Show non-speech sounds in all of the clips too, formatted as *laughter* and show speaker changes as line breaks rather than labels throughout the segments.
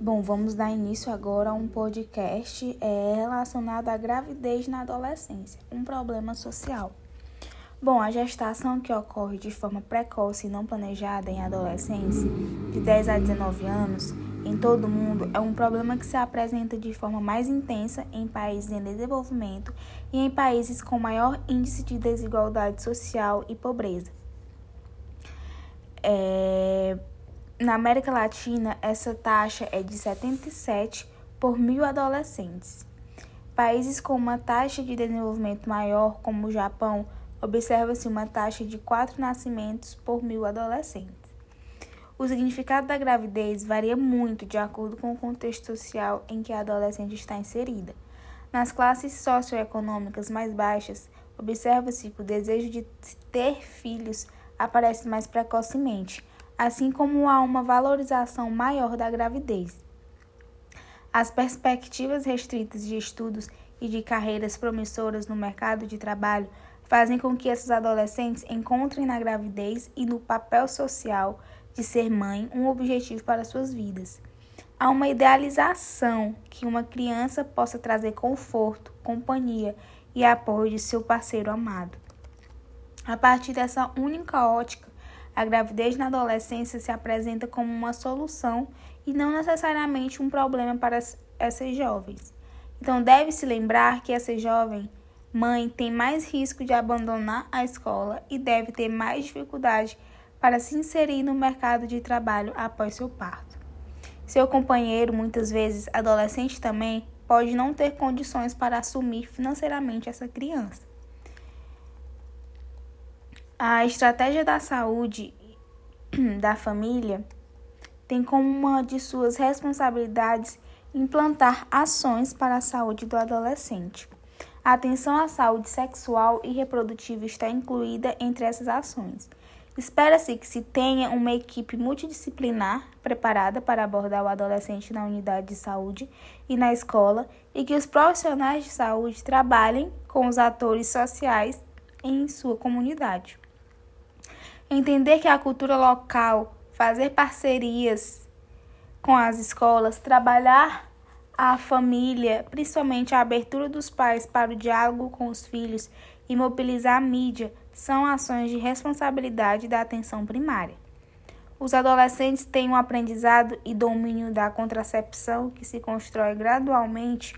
Bom, vamos dar início agora a um podcast é, relacionado à gravidez na adolescência, um problema social. Bom, a gestação que ocorre de forma precoce e não planejada em adolescência, de 10 a 19 anos, em todo o mundo, é um problema que se apresenta de forma mais intensa em países em desenvolvimento e em países com maior índice de desigualdade social e pobreza. É na América Latina, essa taxa é de 77 por mil adolescentes. Países com uma taxa de desenvolvimento maior, como o Japão, observa-se uma taxa de 4 nascimentos por mil adolescentes. O significado da gravidez varia muito de acordo com o contexto social em que a adolescente está inserida. Nas classes socioeconômicas mais baixas, observa-se que o desejo de ter filhos aparece mais precocemente assim como há uma valorização maior da gravidez. As perspectivas restritas de estudos e de carreiras promissoras no mercado de trabalho fazem com que esses adolescentes encontrem na gravidez e no papel social de ser mãe um objetivo para suas vidas. Há uma idealização que uma criança possa trazer conforto, companhia e apoio de seu parceiro amado. A partir dessa única ótica, a gravidez na adolescência se apresenta como uma solução e não necessariamente um problema para essas jovens. Então, deve-se lembrar que essa jovem mãe tem mais risco de abandonar a escola e deve ter mais dificuldade para se inserir no mercado de trabalho após seu parto. Seu companheiro, muitas vezes adolescente também, pode não ter condições para assumir financeiramente essa criança. A estratégia da saúde *clears throat* da família tem como uma de suas responsabilidades implantar ações para a saúde do adolescente. A atenção à saúde sexual e reprodutiva está incluída entre essas ações. Espera-se que se tenha uma equipe multidisciplinar preparada para abordar o adolescente na unidade de saúde e na escola e que os profissionais de saúde trabalhem com os atores sociais em sua comunidade. Entender que a cultura local, fazer parcerias com as escolas, trabalhar a família, principalmente a abertura dos pais para o diálogo com os filhos e mobilizar a mídia, são ações de responsabilidade da atenção primária. Os adolescentes têm um aprendizado e domínio da contracepção que se constrói gradualmente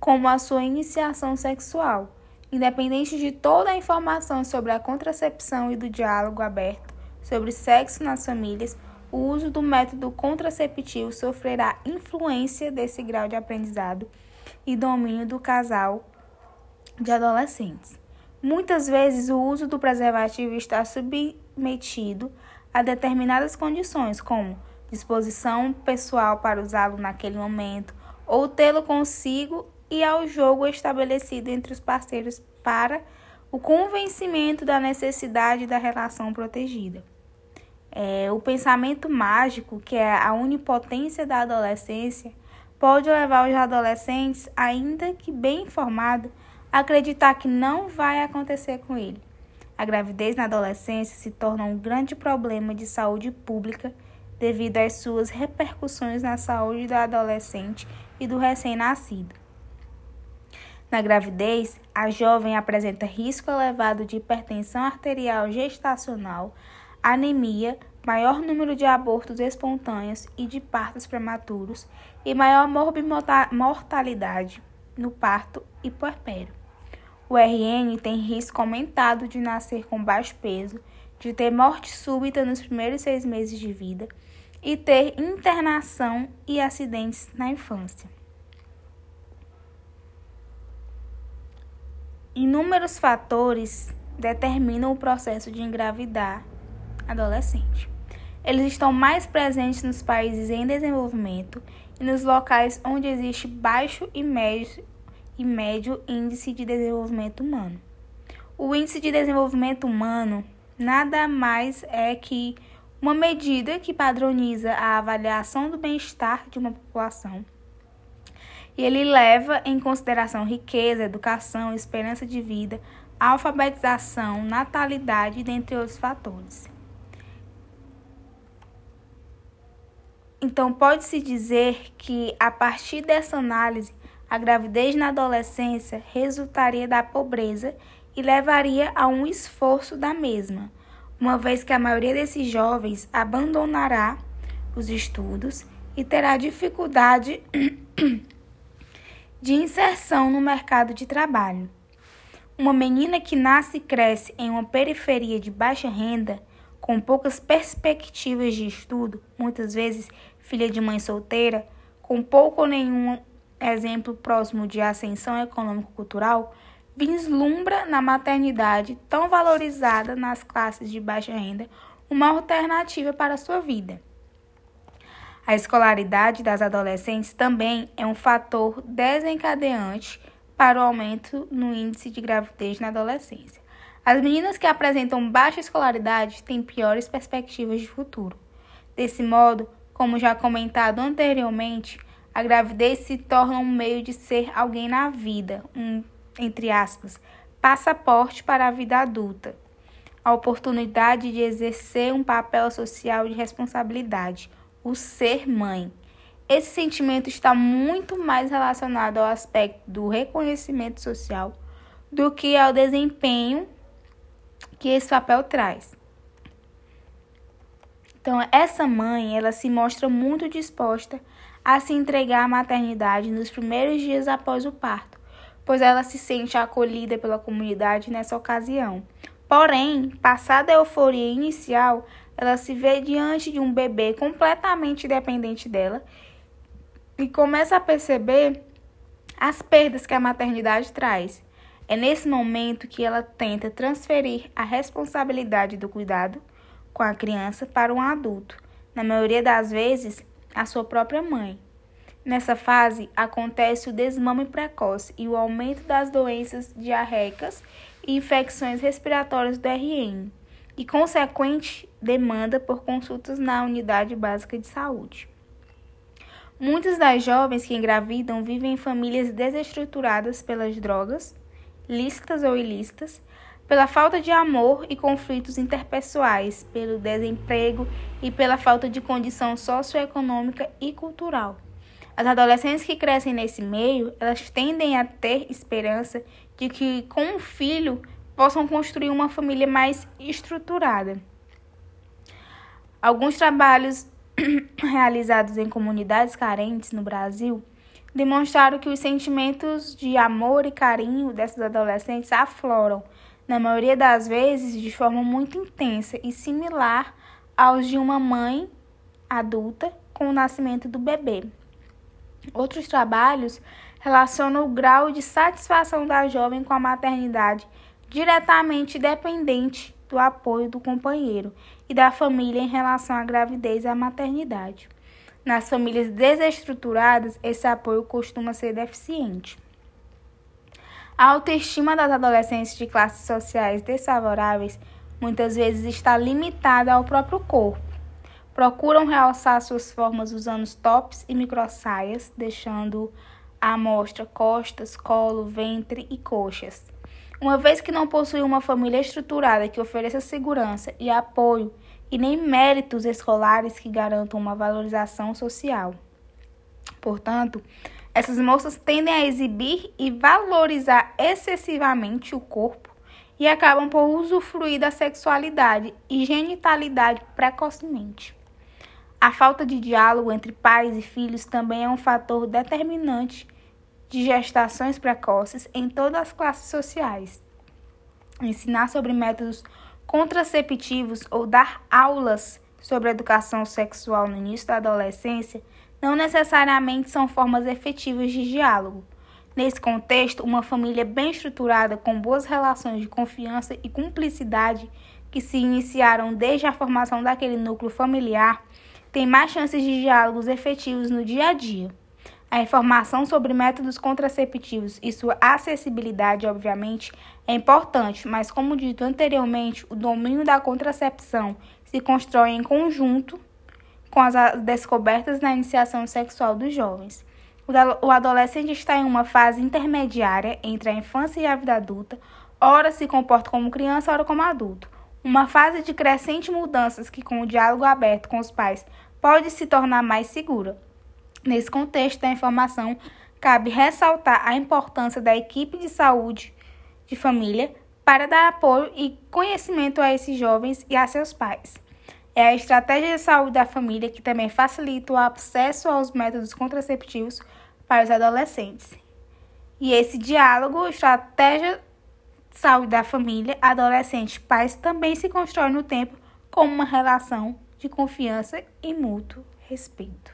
como a sua iniciação sexual Independente de toda a informação sobre a contracepção e do diálogo aberto sobre sexo nas famílias, o uso do método contraceptivo sofrerá influência desse grau de aprendizado e domínio do casal de adolescentes. Muitas vezes, o uso do preservativo está submetido a determinadas condições, como disposição pessoal para usá-lo naquele momento ou tê-lo consigo e ao jogo estabelecido entre os parceiros para o convencimento da necessidade da relação protegida. É, o pensamento mágico, que é a onipotência da adolescência, pode levar os adolescentes, ainda que bem informados, a acreditar que não vai acontecer com ele. A gravidez na adolescência se torna um grande problema de saúde pública devido às suas repercussões na saúde do adolescente e do recém-nascido. Na gravidez, a jovem apresenta risco elevado de hipertensão arterial gestacional, anemia, maior número de abortos espontâneos e de partos prematuros e maior mortalidade no parto e puerpério. O RN tem risco aumentado de nascer com baixo peso, de ter morte súbita nos primeiros seis meses de vida e ter internação e acidentes na infância. Inúmeros fatores determinam o processo de engravidar adolescente. Eles estão mais presentes nos países em desenvolvimento e nos locais onde existe baixo e médio, e médio índice de desenvolvimento humano. O índice de desenvolvimento humano nada mais é que uma medida que padroniza a avaliação do bem-estar de uma população e ele leva em consideração riqueza, educação, esperança de vida, alfabetização, natalidade, dentre outros fatores. Então, pode-se dizer que, a partir dessa análise, a gravidez na adolescência resultaria da pobreza e levaria a um esforço da mesma, uma vez que a maioria desses jovens abandonará os estudos e terá dificuldade *clears throat* de inserção no mercado de trabalho. Uma menina que nasce e cresce em uma periferia de baixa renda, com poucas perspectivas de estudo, muitas vezes filha de mãe solteira, com pouco ou nenhum exemplo próximo de ascensão econômico-cultural, vislumbra na maternidade tão valorizada nas classes de baixa renda uma alternativa para sua vida. A escolaridade das adolescentes também é um fator desencadeante para o aumento no índice de gravidez na adolescência. As meninas que apresentam baixa escolaridade têm piores perspectivas de futuro. Desse modo, como já comentado anteriormente, a gravidez se torna um meio de ser alguém na vida, um, entre aspas, passaporte para a vida adulta. A oportunidade de exercer um papel social de responsabilidade, o ser mãe. Esse sentimento está muito mais relacionado ao aspecto do reconhecimento social do que ao desempenho que esse papel traz. Então, essa mãe, ela se mostra muito disposta a se entregar à maternidade nos primeiros dias após o parto, pois ela se sente acolhida pela comunidade nessa ocasião. Porém, passada a euforia inicial, ela se vê diante de um bebê completamente dependente dela e começa a perceber as perdas que a maternidade traz. É nesse momento que ela tenta transferir a responsabilidade do cuidado com a criança para um adulto, na maioria das vezes, a sua própria mãe. Nessa fase, acontece o desmame precoce e o aumento das doenças diarreicas e infecções respiratórias do RN e consequente demanda por consultas na unidade básica de saúde. Muitas das jovens que engravidam vivem em famílias desestruturadas pelas drogas, lícitas ou ilícitas, pela falta de amor e conflitos interpessoais, pelo desemprego e pela falta de condição socioeconômica e cultural. As adolescentes que crescem nesse meio, elas tendem a ter esperança de que com um filho possam construir uma família mais estruturada. Alguns trabalhos *clears throat* realizados em comunidades carentes no Brasil demonstraram que os sentimentos de amor e carinho dessas adolescentes afloram, na maioria das vezes, de forma muito intensa e similar aos de uma mãe adulta com o nascimento do bebê. Outros trabalhos relacionam o grau de satisfação da jovem com a maternidade diretamente dependente do apoio do companheiro e da família em relação à gravidez e à maternidade. Nas famílias desestruturadas, esse apoio costuma ser deficiente. A autoestima das adolescentes de classes sociais desfavoráveis muitas vezes está limitada ao próprio corpo. Procuram realçar suas formas usando tops e microsaias, deixando à mostra costas, colo, ventre e coxas. Uma vez que não possui uma família estruturada que ofereça segurança e apoio e nem méritos escolares que garantam uma valorização social. Portanto, essas moças tendem a exibir e valorizar excessivamente o corpo e acabam por usufruir da sexualidade e genitalidade precocemente. A falta de diálogo entre pais e filhos também é um fator determinante de gestações precoces em todas as classes sociais. Ensinar sobre métodos contraceptivos ou dar aulas sobre educação sexual no início da adolescência não necessariamente são formas efetivas de diálogo. Nesse contexto, uma família bem estruturada, com boas relações de confiança e cumplicidade que se iniciaram desde a formação daquele núcleo familiar, tem mais chances de diálogos efetivos no dia a dia. A informação sobre métodos contraceptivos e sua acessibilidade, obviamente, é importante, mas, como dito anteriormente, o domínio da contracepção se constrói em conjunto com as descobertas na iniciação sexual dos jovens. O adolescente está em uma fase intermediária entre a infância e a vida adulta, ora se comporta como criança, ora como adulto. Uma fase de crescente mudanças que, com o diálogo aberto com os pais, pode se tornar mais segura. Nesse contexto da informação, cabe ressaltar a importância da equipe de saúde de família para dar apoio e conhecimento a esses jovens e a seus pais. É a estratégia de saúde da família que também facilita o acesso aos métodos contraceptivos para os adolescentes. E esse diálogo, estratégia de saúde da família, adolescente, pais também se constrói no tempo como uma relação de confiança e mútuo respeito.